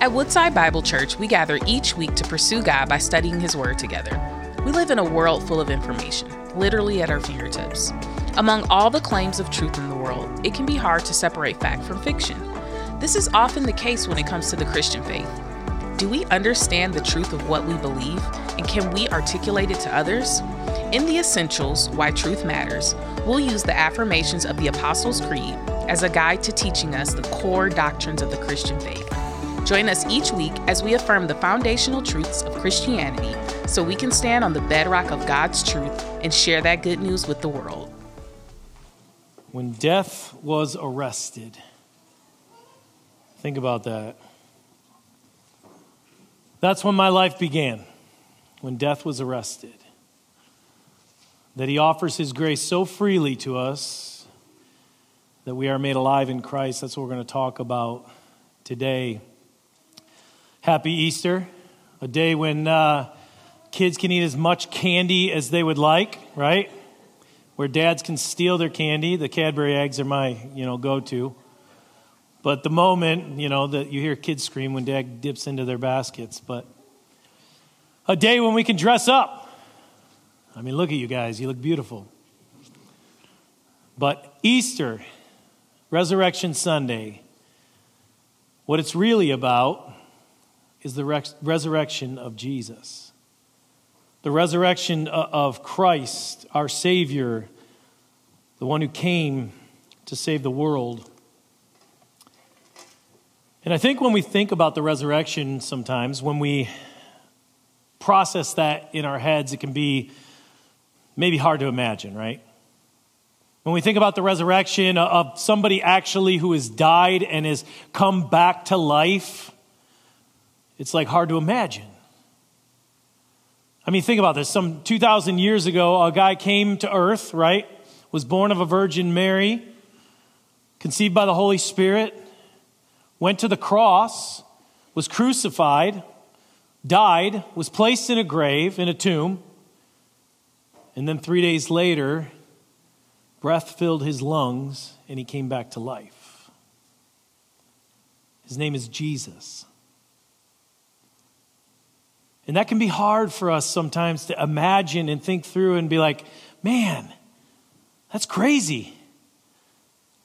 At Woodside Bible Church, we gather each week to pursue God by studying His Word together. We live in a world full of information, literally at our fingertips. Among all the claims of truth in the world, it can be hard to separate fact from fiction. This is often the case when it comes to the Christian faith. Do we understand the truth of what we believe, and can we articulate it to others? In the Essentials Why Truth Matters, we'll use the affirmations of the Apostles' Creed as a guide to teaching us the core doctrines of the Christian faith. Join us each week as we affirm the foundational truths of Christianity so we can stand on the bedrock of God's truth and share that good news with the world. When death was arrested, think about that. That's when my life began, when death was arrested. That he offers his grace so freely to us that we are made alive in Christ. That's what we're going to talk about today. Happy Easter, a day when uh, kids can eat as much candy as they would like, right? Where dads can steal their candy. The Cadbury eggs are my, you know, go-to. But the moment, you know, that you hear kids scream when dad dips into their baskets. But a day when we can dress up. I mean, look at you guys. You look beautiful. But Easter, Resurrection Sunday, what it's really about is the res- resurrection of Jesus. The resurrection uh, of Christ, our Savior, the one who came to save the world. And I think when we think about the resurrection sometimes, when we process that in our heads, it can be maybe hard to imagine, right? When we think about the resurrection uh, of somebody actually who has died and has come back to life, it's like hard to imagine. I mean, think about this. Some 2,000 years ago, a guy came to earth, right? Was born of a Virgin Mary, conceived by the Holy Spirit, went to the cross, was crucified, died, was placed in a grave, in a tomb, and then three days later, breath filled his lungs and he came back to life. His name is Jesus. And that can be hard for us sometimes to imagine and think through and be like, man, that's crazy.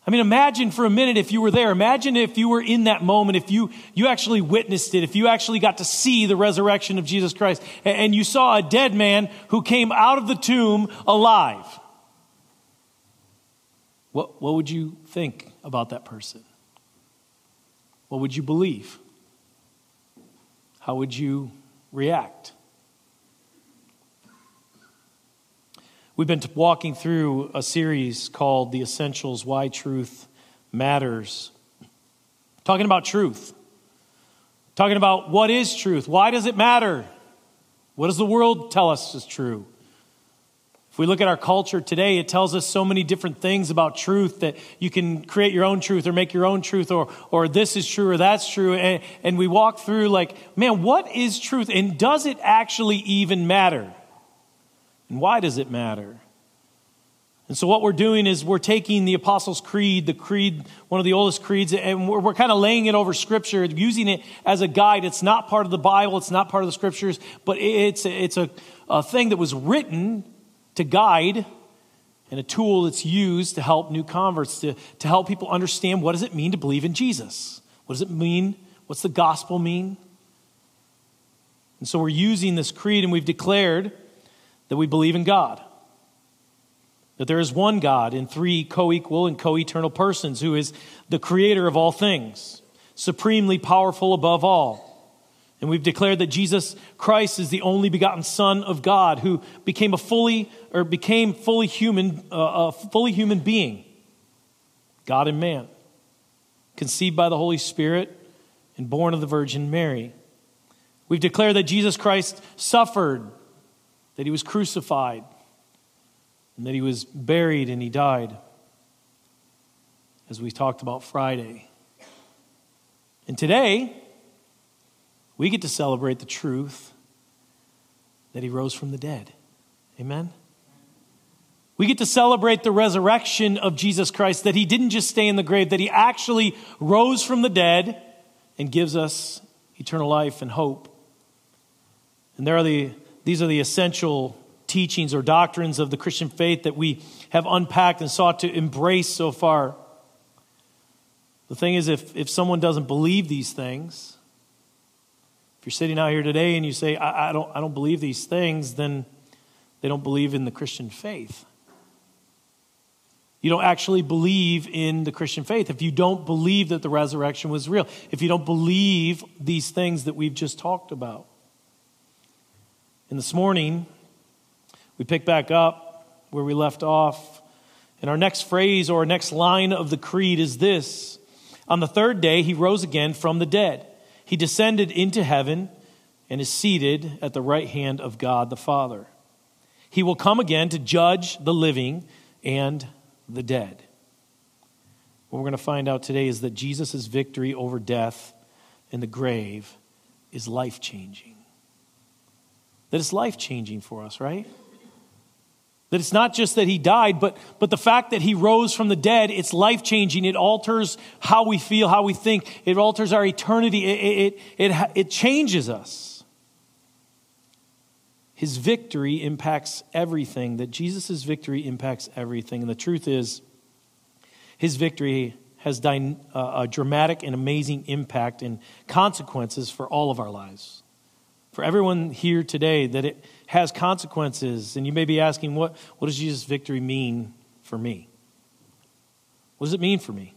I mean, imagine for a minute if you were there. Imagine if you were in that moment, if you, you actually witnessed it, if you actually got to see the resurrection of Jesus Christ, and, and you saw a dead man who came out of the tomb alive. What, what would you think about that person? What would you believe? How would you react. We've been walking through a series called The Essentials Why Truth Matters. Talking about truth. Talking about what is truth? Why does it matter? What does the world tell us is true? If we look at our culture today, it tells us so many different things about truth that you can create your own truth or make your own truth or, or this is true or that's true. And, and we walk through like, man, what is truth? And does it actually even matter? And why does it matter? And so, what we're doing is we're taking the Apostles' Creed, the creed, one of the oldest creeds, and we're, we're, kind of laying it over Scripture, using it as a guide. It's not part of the Bible, it's not part of the Scriptures, but it's, it's a, a thing that was written to guide and a tool that's used to help new converts, to, to help people understand what does it mean to believe in Jesus? What does it mean? What's the gospel mean? And so we're using this creed and we've declared that we believe in God. That there is one God in three co equal and co eternal persons who is the creator of all things, supremely powerful above all and we've declared that Jesus Christ is the only begotten Son of God who became a fully or became fully human, uh, a fully human being, God and man, conceived by the Holy Spirit and born of the Virgin Mary. We've declared that Jesus Christ suffered, that he was crucified, and that he was buried and he died, as we talked about Friday. And today, we get to celebrate the truth that he rose from the dead. Amen? We get to celebrate the resurrection of Jesus Christ, that he didn't just stay in the grave, that he actually rose from the dead and gives us eternal life, and hope. And there are the, these are the essential teachings or doctrines of the Christian faith that we have unpacked and sought to embrace so far. The thing is, if, if someone doesn't believe these things, if you're sitting out here today and you say, I, I, don't, I don't believe these things, then they don't believe in the Christian faith. You don't actually believe in the Christian faith. If you don't believe that the resurrection was real, if you don't believe these things that we've just talked about. And this morning, we pick back up where we left off. And our next phrase or our next line of the creed is this On the third day, he rose again from the dead. He descended into heaven and is seated at the right hand of God the Father. He will come again to judge the living and the dead. What we're going to find out today is that Jesus' victory over death and the grave is life changing. That it's life changing for us, right? That it's not just that he died, but, but the fact that he rose from the dead, it's life changing. It alters how we feel, how we think. It alters our eternity. It, it, it, it changes us. His victory impacts everything, that Jesus' victory impacts everything. And the truth is, his victory has uh, a dramatic and amazing impact and consequences for all of our lives. For everyone here today, that it has consequences. And you may be asking, what, what does Jesus' victory mean for me? What does it mean for me?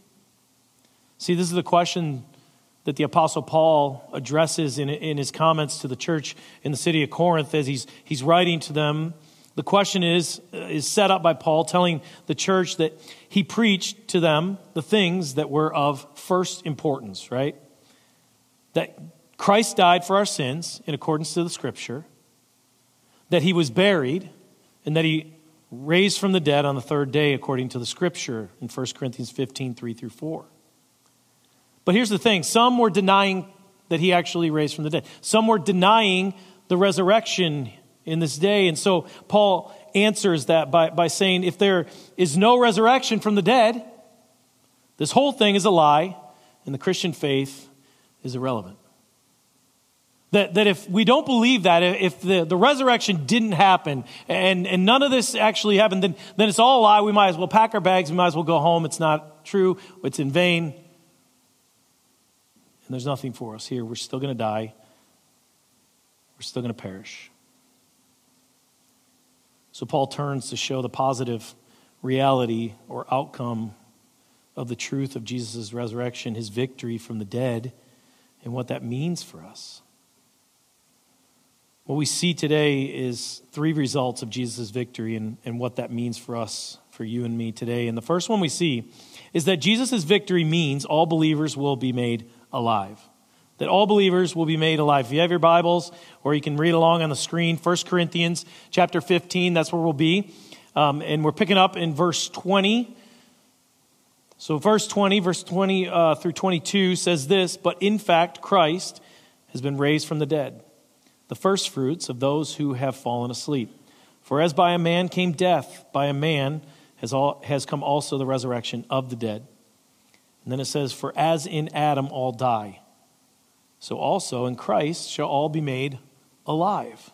See, this is the question that the Apostle Paul addresses in, in his comments to the church in the city of Corinth as he's, he's writing to them. The question is, is set up by Paul telling the church that he preached to them the things that were of first importance, right? That Christ died for our sins in accordance to the scripture, that he was buried, and that he raised from the dead on the third day according to the scripture in 1 Corinthians 15, 3 through 4. But here's the thing some were denying that he actually raised from the dead, some were denying the resurrection in this day. And so Paul answers that by, by saying, if there is no resurrection from the dead, this whole thing is a lie, and the Christian faith is irrelevant. That, that if we don't believe that, if the, the resurrection didn't happen and, and none of this actually happened, then, then it's all a lie. We might as well pack our bags, we might as well go home. It's not true, it's in vain and there's nothing for us here. We're still going to die, we're still going to perish. So Paul turns to show the positive reality or outcome of the truth of Jesus' resurrection, his victory from the dead, and what that means for us. What we see today is three results of Jesus' victory and, and what that means for us, for you and me today. And the first one we see is that Jesus' victory means all believers will be made alive. That all believers will be made alive. If you have your Bibles, or you can read along on the screen, 1 Corinthians chapter 15, that's where we'll be. Um, and we're picking up in verse 20. So, verse 20, verse 20 uh, through 22 says this But in fact, Christ has been raised from the dead, the first fruits of those who have fallen asleep. For as by a man came death, by a man has, all, has come also the resurrection of the dead. And then it says, For as in Adam all die, so also in Christ shall all be made alive.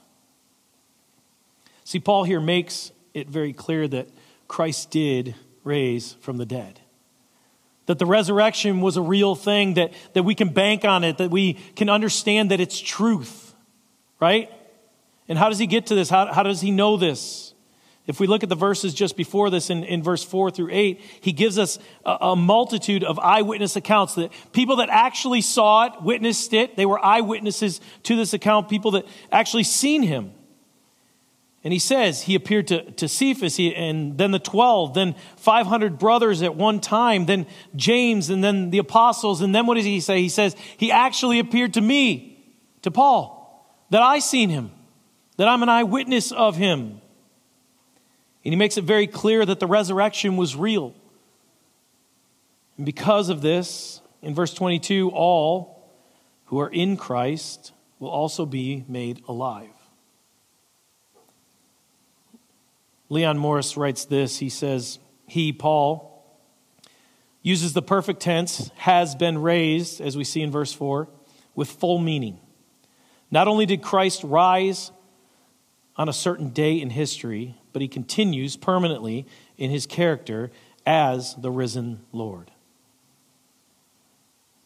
See, Paul here makes it very clear that Christ did raise from the dead. That the resurrection was a real thing, that, that we can bank on it, that we can understand that it's truth, right? And how does he get to this? How, how does he know this? If we look at the verses just before this in, in verse 4 through 8, he gives us a, a, multitude of eyewitness accounts that people that actually saw it, witnessed it, they were eyewitnesses to this account, people that actually seen him. And he says he appeared to, to Cephas and then the 12, then 500 brothers at one time, then James, and then the apostles. And then what does he say? He says, He actually appeared to me, to Paul, that I seen him, that I'm an eyewitness of him. And he makes it very clear that the resurrection was real. And because of this, in verse 22, all who are in Christ will also be made alive. Leon Morris writes this. He says, He, Paul, uses the perfect tense, has been raised, as we see in verse 4, with full meaning. Not only did Christ rise on a certain day in history, but he continues permanently in his character as the risen Lord.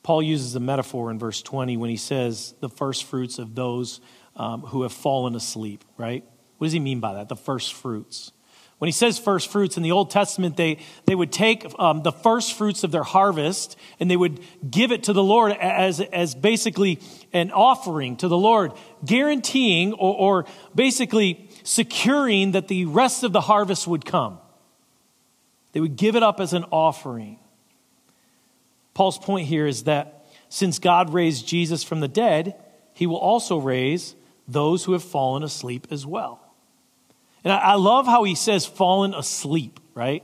Paul uses a metaphor in verse 20 when he says the first fruits of those um, who have fallen asleep, right? What does he mean by that? The first fruits. When he says first fruits in the Old Testament, they, they would take um, the first fruits of their harvest and they would give it to the Lord as, as basically an offering to the Lord, guaranteeing or, or basically securing that the rest of the harvest would come. They would give it up as an offering. Paul's point here is that since God raised Jesus from the dead, he will also raise those who have fallen asleep as well. And I, love how he says fallen asleep, right?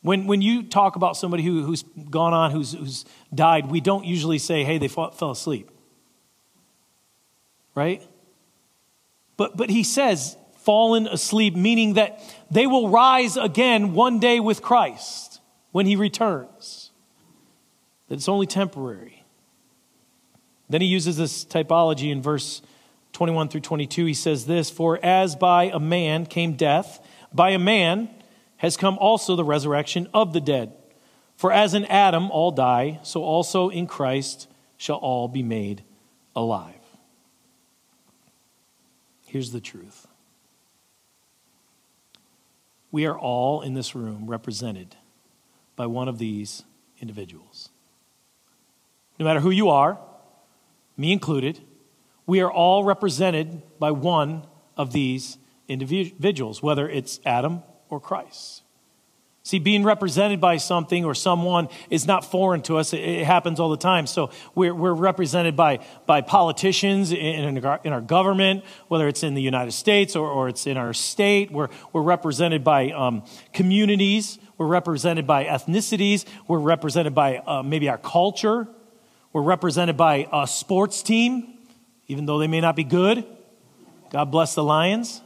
When, when you talk about somebody who, who's gone on, who's, who's died, we don't usually say, hey, they fell asleep. Right? But, but he says, fallen asleep, meaning that they will rise again one day with Christ when he returns that it's only temporary. Then he uses this typology in verse 21 through 22. He says this For as by a man came death, by a man has come also the resurrection of the dead. For as in Adam all die, so also in Christ shall all be made alive. Here's the truth we are all in this room represented by one of these individuals no matter who you are, me included, we are all represented by one of these individuals, whether it's Adam or Christ. See, being represented by something or someone is not foreign to us. It, happens all the time. So we're, we're represented by, by politicians in, in, our, in our government, whether it's in the United States or, or it's in our state. We're, we're represented by um, communities. We're represented by ethnicities. We're represented by uh, maybe our culture. We're represented by a sports team, even though they may not be good. God bless the Lions.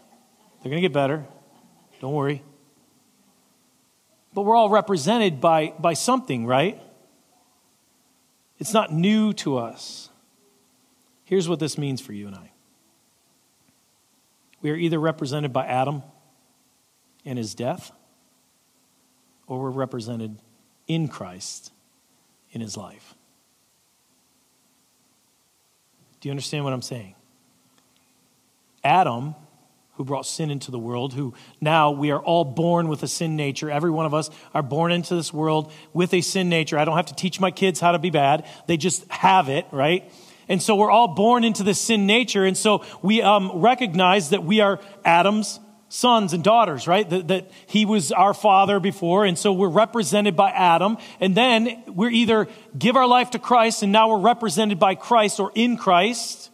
They're going to get better. Don't worry. But we're all represented by, by something, right? It's not new to us. Here's what this means for you and I we are either represented by Adam and his death, or we're represented in Christ in his life. Do you understand what I'm saying? Adam, who brought sin into the world, who now we are all born with a sin nature. Every one of us are born into this world with a sin nature. I don't have to teach my kids how to be bad, they just have it, right? And so we're all born into this sin nature. And so we um, recognize that we are Adam's sons and daughters, right? That, that, he was our father before, and so we're represented by Adam. And then we're either give our life to Christ, and now we're represented by Christ or in Christ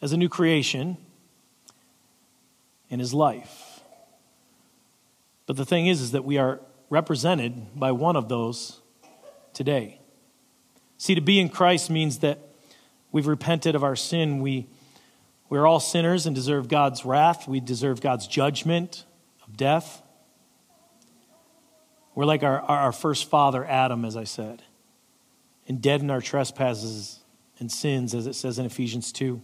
as a new creation in his life. But the thing is, is that we are represented by one of those today. See, to be in Christ means that we've repented of our sin. We we're all sinners and deserve God's wrath. We deserve God's judgment of death. We're like our, our first father, Adam, as I said, and dead in our trespasses and sins, as it says in Ephesians 2.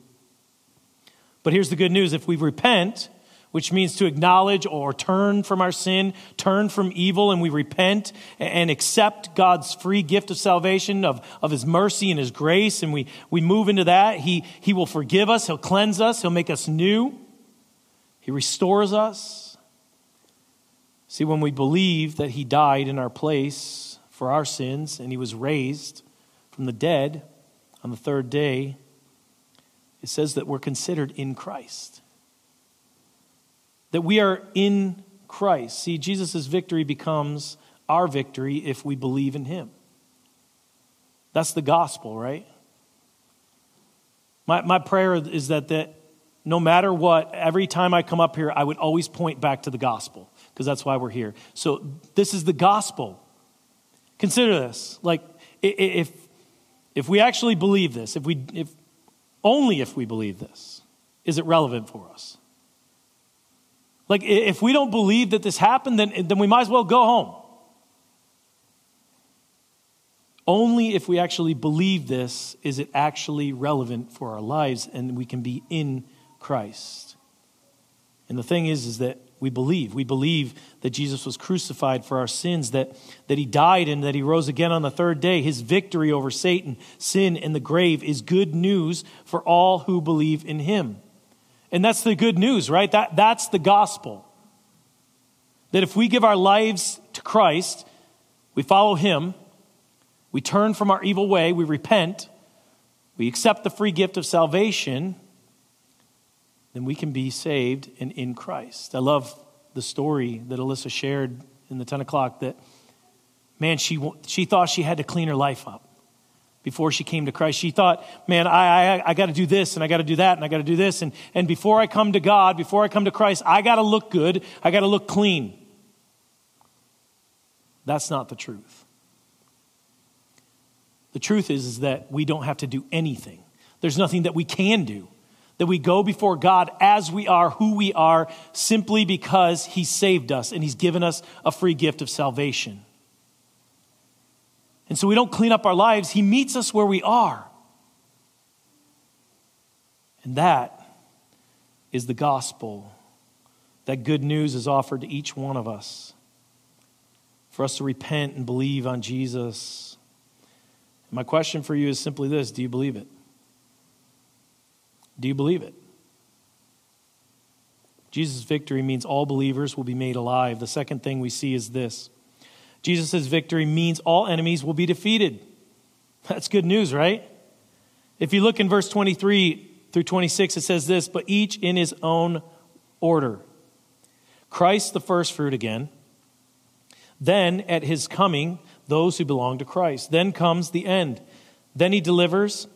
But here's the good news if we repent, which means to acknowledge or turn from our sin, turn from evil, and we repent and accept God's free gift of salvation, of, of His mercy and His grace, and we, we move into that. He, he will forgive us, He'll cleanse us, He'll make us new, He restores us. See, when we believe that He died in our place for our sins and He was raised from the dead on the third day, it says that we're considered in Christ that we are in Christ. See, Jesus' victory becomes our victory if we believe in him. That's the gospel, right? My, my prayer is that, that no matter what, every time I come up here, I would always point back to the gospel because that's why we're here. So this is the gospel. Consider this. Like, if, if we actually believe this, if we, if, only if we believe this, is it relevant for us? Like, if we don't believe that this happened, then, then we might as well go home. Only if we actually believe this is it actually relevant for our lives and we can be in Christ. And the thing is, is that we believe. We believe that Jesus was crucified for our sins, that, that he died and that he rose again on the third day. His victory over Satan, sin, and the grave is good news for all who believe in him. And that's the good news, right? That, that's the gospel. That if we give our lives to Christ, we follow him, we turn from our evil way, we repent, we accept the free gift of salvation, then we can be saved and in Christ. I love the story that Alyssa shared in the 10 o'clock that, man, she, she thought she had to clean her life up before she came to Christ. She thought, man, I, I, I got to do this and I got to do that and I got to do this. And, and before I come to God, before I come to Christ, I got to look good. I got to look clean. That's not the truth. The truth is, is that we don't have to do anything. There's nothing that we can do that we go before God as we are, who we are, simply because He saved us and He's given us a free gift of salvation. And so we don't clean up our lives, He meets us where we are. And that is the gospel. That good news is offered to each one of us for us to repent and believe on Jesus. my question for you is simply this Do you believe it? Do you believe it? Jesus' victory means all believers will be made alive. The second thing we see is this Jesus' victory means all enemies will be defeated. That's good news, right? If you look in verse 23 through 26, it says this, but each in his own order. Christ the first fruit again. Then at his coming, those who belong to Christ. Then comes the end. Then he delivers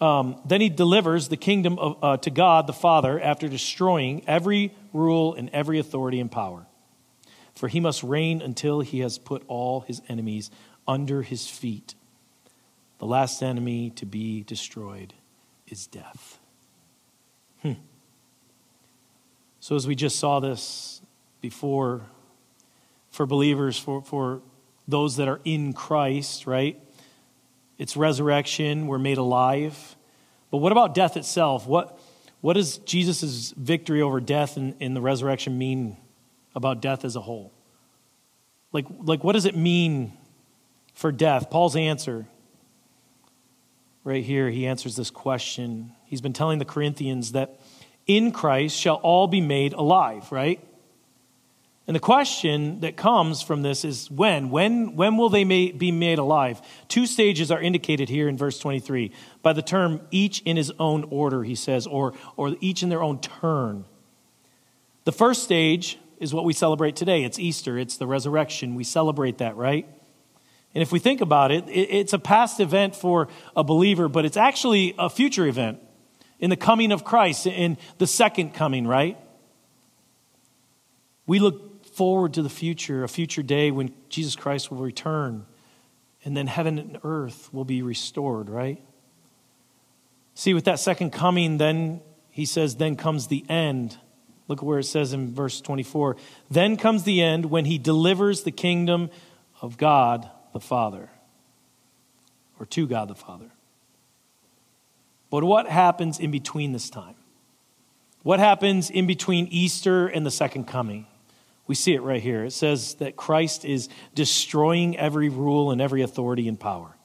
um, then he delivers the kingdom of, uh, to God the Father after destroying every rule and every authority and power. For he must reign until he has put all his enemies under his feet. The last enemy to be destroyed is death. Hmm. So, as we just saw this before, for believers, for, for those that are in Christ, right? It's resurrection. We're made alive. But what about death itself? What, what does Jesus' victory over death in, in the resurrection mean about death as a whole? Like, like, what does it mean for death? Paul's answer, right here, he answers this question. He's been telling the Corinthians that in Christ shall all be made alive, right? And the question that comes from this is when? When, when will they may, be made alive? Two stages are indicated here in verse 23 by the term each in his own order, he says, or, or each in their own turn. The first stage is what we celebrate today. It's Easter, it's the resurrection. We celebrate that, right? And if we think about it, it's a past event for a believer, but it's actually a future event in the coming of Christ, in the second coming, right? We look forward to the future, a future day when Jesus Christ will return and then heaven and earth will be restored, right? See, with that second coming, then he says, then comes the end. Look where it says in verse 24. Then comes the end when he delivers the kingdom of God the Father, or to God the Father. But what happens in between this time? What happens in between Easter and the second coming? We see it right here. It says that Christ is destroying every rule and every authority and power.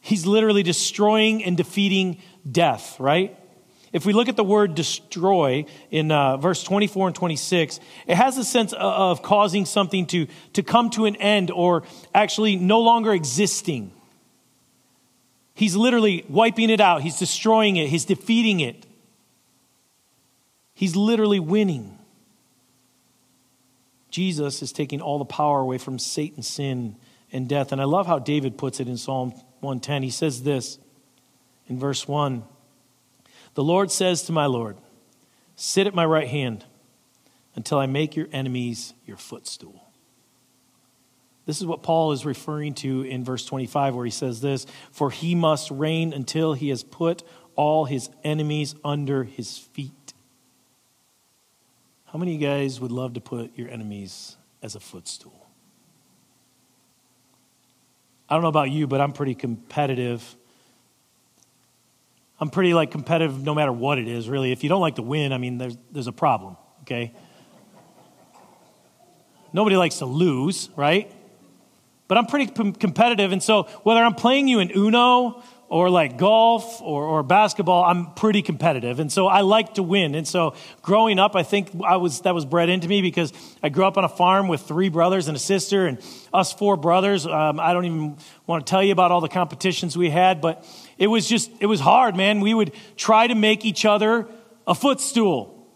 He's literally destroying and defeating death, right? If we look at the word destroy in uh, verse 24 and 26, it has a sense of causing something to, to come to an end or actually no longer existing. He's literally wiping it out, he's destroying it, he's defeating it. He's literally winning. Jesus is taking all the power away from Satan, sin, and death. And I love how David puts it in Psalm 110. He says this in verse 1 The Lord says to my Lord, Sit at my right hand until I make your enemies your footstool. This is what Paul is referring to in verse 25, where he says this For he must reign until he has put all his enemies under his feet. How many of you guys would love to put your enemies as a footstool? I don't know about you, but I'm pretty competitive. I'm pretty like competitive no matter what it is, really. If you don't like to win, I mean, there's, there's a problem, okay? Nobody likes to lose, right? But I'm pretty p- competitive, and so whether I'm playing you in Uno or like golf or, or basketball, I'm pretty competitive. And so I like to win. And so growing up, I think I was, that was bred into me because I grew up on a farm with three brothers and a sister and us four brothers. Um, I don't even want to tell you about all the competitions we had, but it was just, it was hard, man. We would try to make each other a footstool.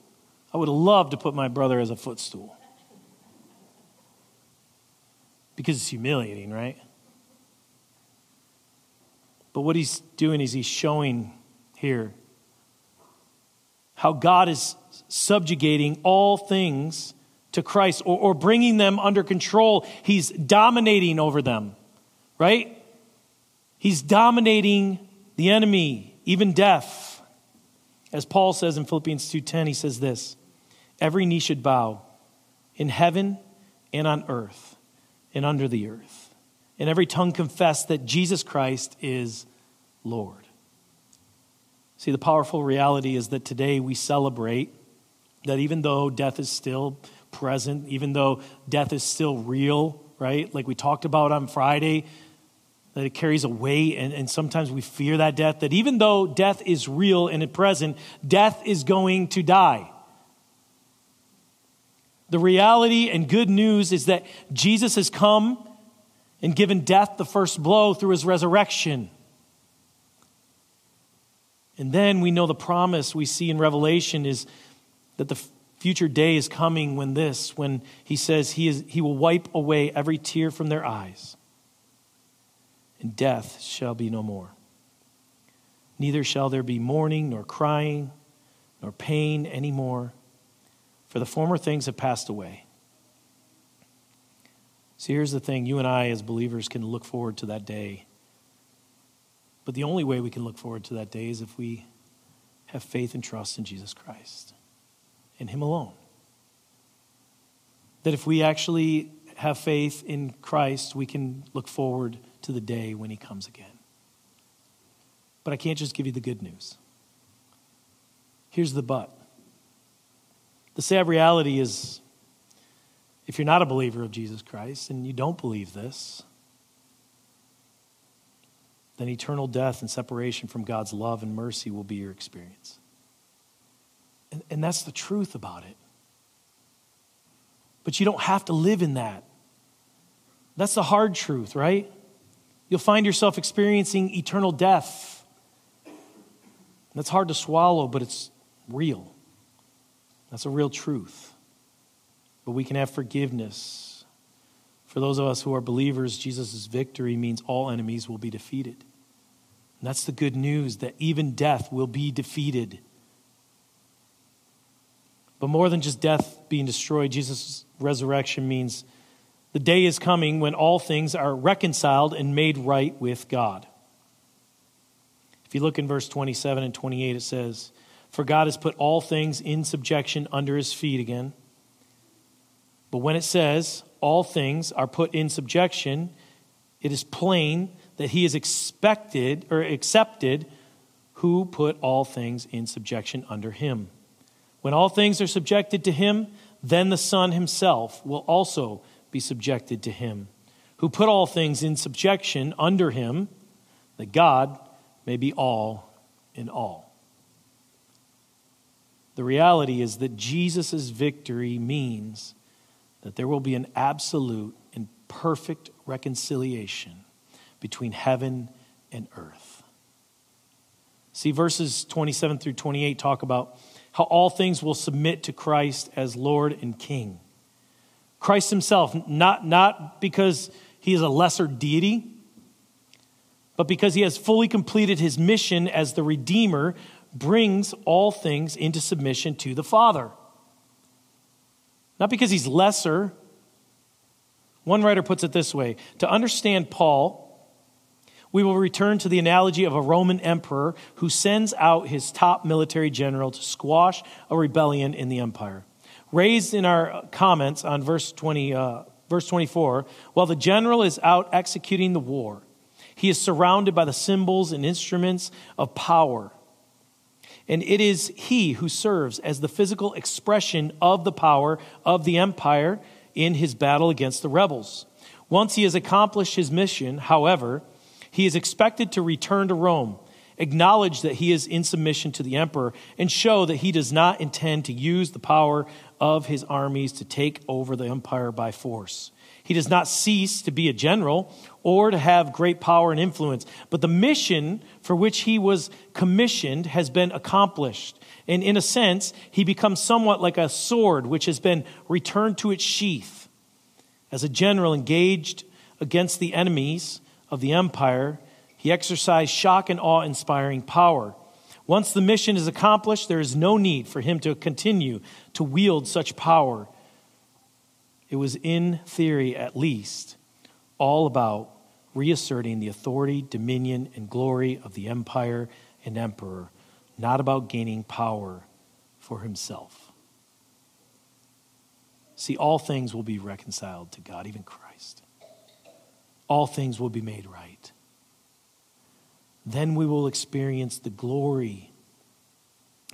I would love to put my brother as a footstool because it's humiliating, right? But what he's doing is he's showing here how God is subjugating all things to Christ or, or bringing them under control. He's dominating over them, right? He's dominating the enemy, even death. As Paul says in Philippians 2:10, he says this: every knee should bow in heaven and on earth and under the earth and every tongue confess that Jesus Christ is Lord. See, the powerful reality is that today we celebrate that even though death is still present, even though death is still real, right? Like we talked about on Friday, that it carries a weight, and, and sometimes we fear that death, that even though death is real and present, death is going to die. The reality and good news is that Jesus has come and given death the first blow through his resurrection. And then we know the promise we see in Revelation is that the future day is coming when this, when he says he, is, he will wipe away every tear from their eyes, and death shall be no more. Neither shall there be mourning, nor crying, nor pain anymore, for the former things have passed away. See, here's the thing you and I, as believers, can look forward to that day. But the only way we can look forward to that day is if we have faith and trust in Jesus Christ, in Him alone. That if we actually have faith in Christ, we can look forward to the day when He comes again. But I can't just give you the good news. Here's the but. The sad reality is if you're not a believer of Jesus Christ and you don't believe this, then eternal death and separation from God's love and mercy will be your experience. And, and that's the truth about it. But you don't have to live in that. That's the hard truth, right? You'll find yourself experiencing eternal death. That's hard to swallow, but it's real. That's a real truth but we can have forgiveness. For those of us who are believers, Jesus' victory means all enemies will be defeated. And that's the good news that even death will be defeated. But more than just death being destroyed, Jesus' resurrection means the day is coming when all things are reconciled and made right with God. If you look in verse 27 and 28, it says, For God has put all things in subjection under his feet again. But when it says all things are put in subjection, it is plain that he is expected or accepted who put all things in subjection under him. When all things are subjected to him, then the Son himself will also be subjected to him, who put all things in subjection under him, that God may be all in all. The reality is that Jesus' victory means that there will be an absolute and perfect reconciliation between heaven and earth. See, verses 27 through 28 talk about how all things will submit to Christ as Lord and King. Christ himself, not, not because he is a lesser deity, but because he has fully completed his mission as the Redeemer, brings all things into submission to the Father. Not because he's lesser. One writer puts it this way To understand Paul, we will return to the analogy of a Roman emperor who sends out his top military general to squash a rebellion in the empire. Raised in our comments on verse 20, uh, Verse 24 While the general is out executing the war, he is surrounded by the symbols and instruments of power. And it is he who serves as the physical expression of the power of the empire in his battle against the rebels. Once he has accomplished his mission, however, he is expected to return to Rome, acknowledge that he is in submission to the emperor, and show that he does not intend to use the power of his armies to take over the empire by force. He does not cease to be a general or to have great power and influence, but the mission for which he was commissioned has been accomplished. And in a sense, he becomes somewhat like a sword which has been returned to its sheath. As a general engaged against the enemies of the empire, he exercised shock and awe inspiring power. Once the mission is accomplished, there is no need for him to continue to wield such power it was, in theory at least, all about reasserting the authority, dominion, and glory of the empire and emperor, not about gaining power for himself. See, all things will be reconciled to God, even Christ. All things will be made right. Then we will experience the glory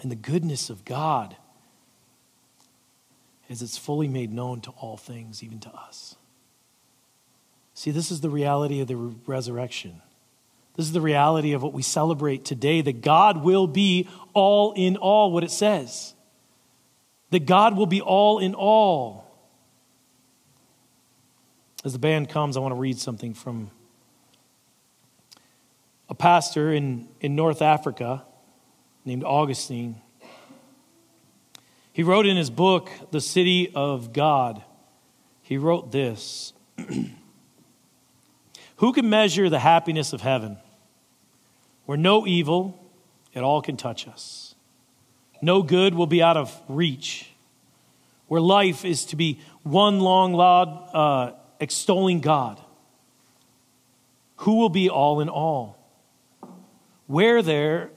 and the goodness of God as it's fully made known to all things, even to us. See, this is the reality of the resurrection. This is the reality of what we celebrate today that God will be all in all, what it says. That God will be all in all. As the band comes, I want to read something from a pastor in, in North Africa named Augustine. He wrote in his book, The City of God, he wrote this Who can measure the happiness of heaven, where no evil at all can touch us? No good will be out of reach, where life is to be one long, loud, uh, extolling God. Who will be all in all? Where there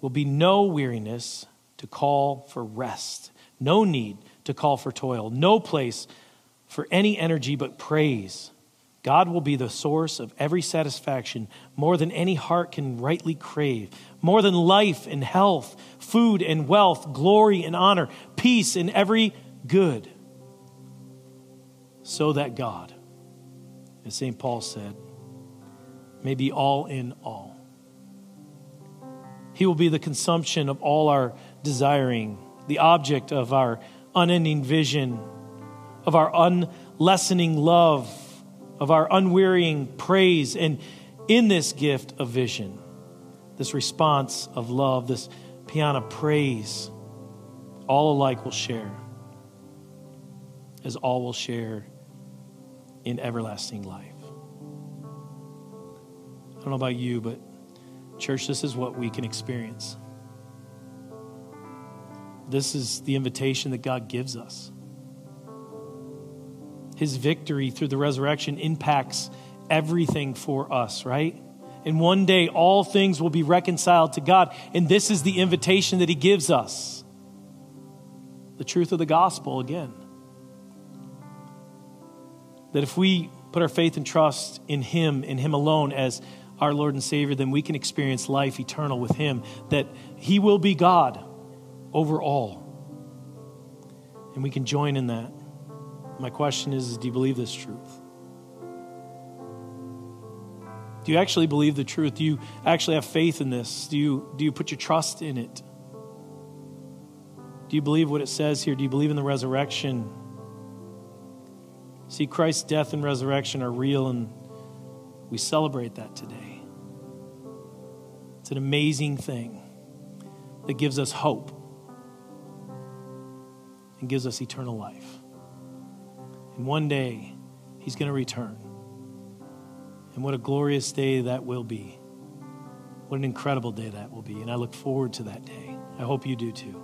will be no weariness to call for rest no need to call for toil, no place for any energy but praise. God will be the source of every satisfaction, more than any heart can rightly crave, more than life and health, food and wealth, glory and honor, peace and every good. So that God, as St. Paul said, may be all in all. He will be the consumption of all our desiring the object of our unending vision, of our unlessening love, of our unwearying praise. And in this gift of vision, this response of love, this piano praise, all alike will share, as all will share in everlasting life. I don't know about you, but church, this is what we can experience. This is the invitation that God gives us. His victory through the resurrection impacts everything for us, right? And one day all things will be reconciled to God. And this is the invitation that He gives us the truth of the gospel again. That if we put our faith and trust in Him, in Him alone, as our Lord and Savior, then we can experience life eternal with Him. That He will be God over all. And we can join in that. My question is, is do you believe this truth? Do you actually believe the truth? Do you actually have faith in this? Do you, do you put your trust in it? Do you believe what it says here? Do you believe in the resurrection? See, Christ's death and resurrection are real, and we celebrate that today. It's an amazing thing that gives us hope and gives us eternal life. And one day, He's going to return. And what a glorious day that will be. What an incredible day that will be. And I look forward to that day. I hope you do too.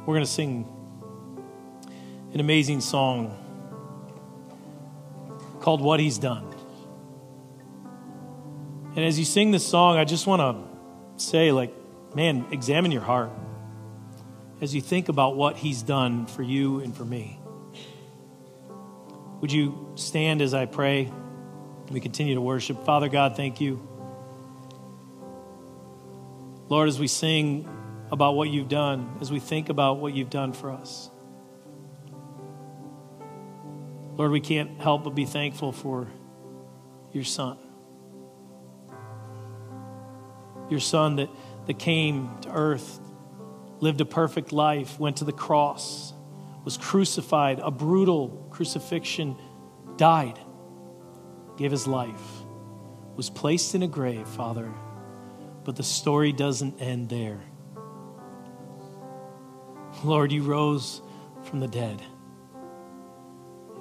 We're going to sing an amazing song called What He's Done. And as you sing this song, I just want to say, like, man, examine your heart as you think about what He's done for you and for me. Would you stand as I pray? We continue to worship. Father God, thank you. Lord, as we sing about what you've done, as we think about what you've done for us, Lord, we can't help but be thankful for your Son. Your Son that, that came to earth, lived a perfect life, went to the cross, was crucified, a brutal crucifixion, died, gave his life, was placed in a grave, Father. But the story doesn't end there. Lord, you rose from the dead.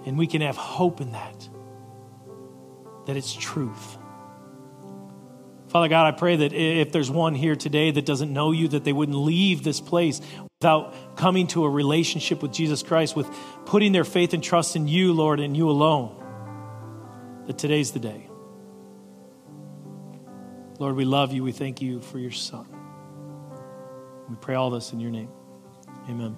And we can have hope in that, that it's truth. Father God, I pray that if there's one here today that doesn't know you, that they wouldn't leave this place without coming to a relationship with Jesus Christ, with putting their faith and trust in you, Lord, and you alone. That today's the day. Lord, we love you. We thank you for your Son. We pray all this in your name. Amen.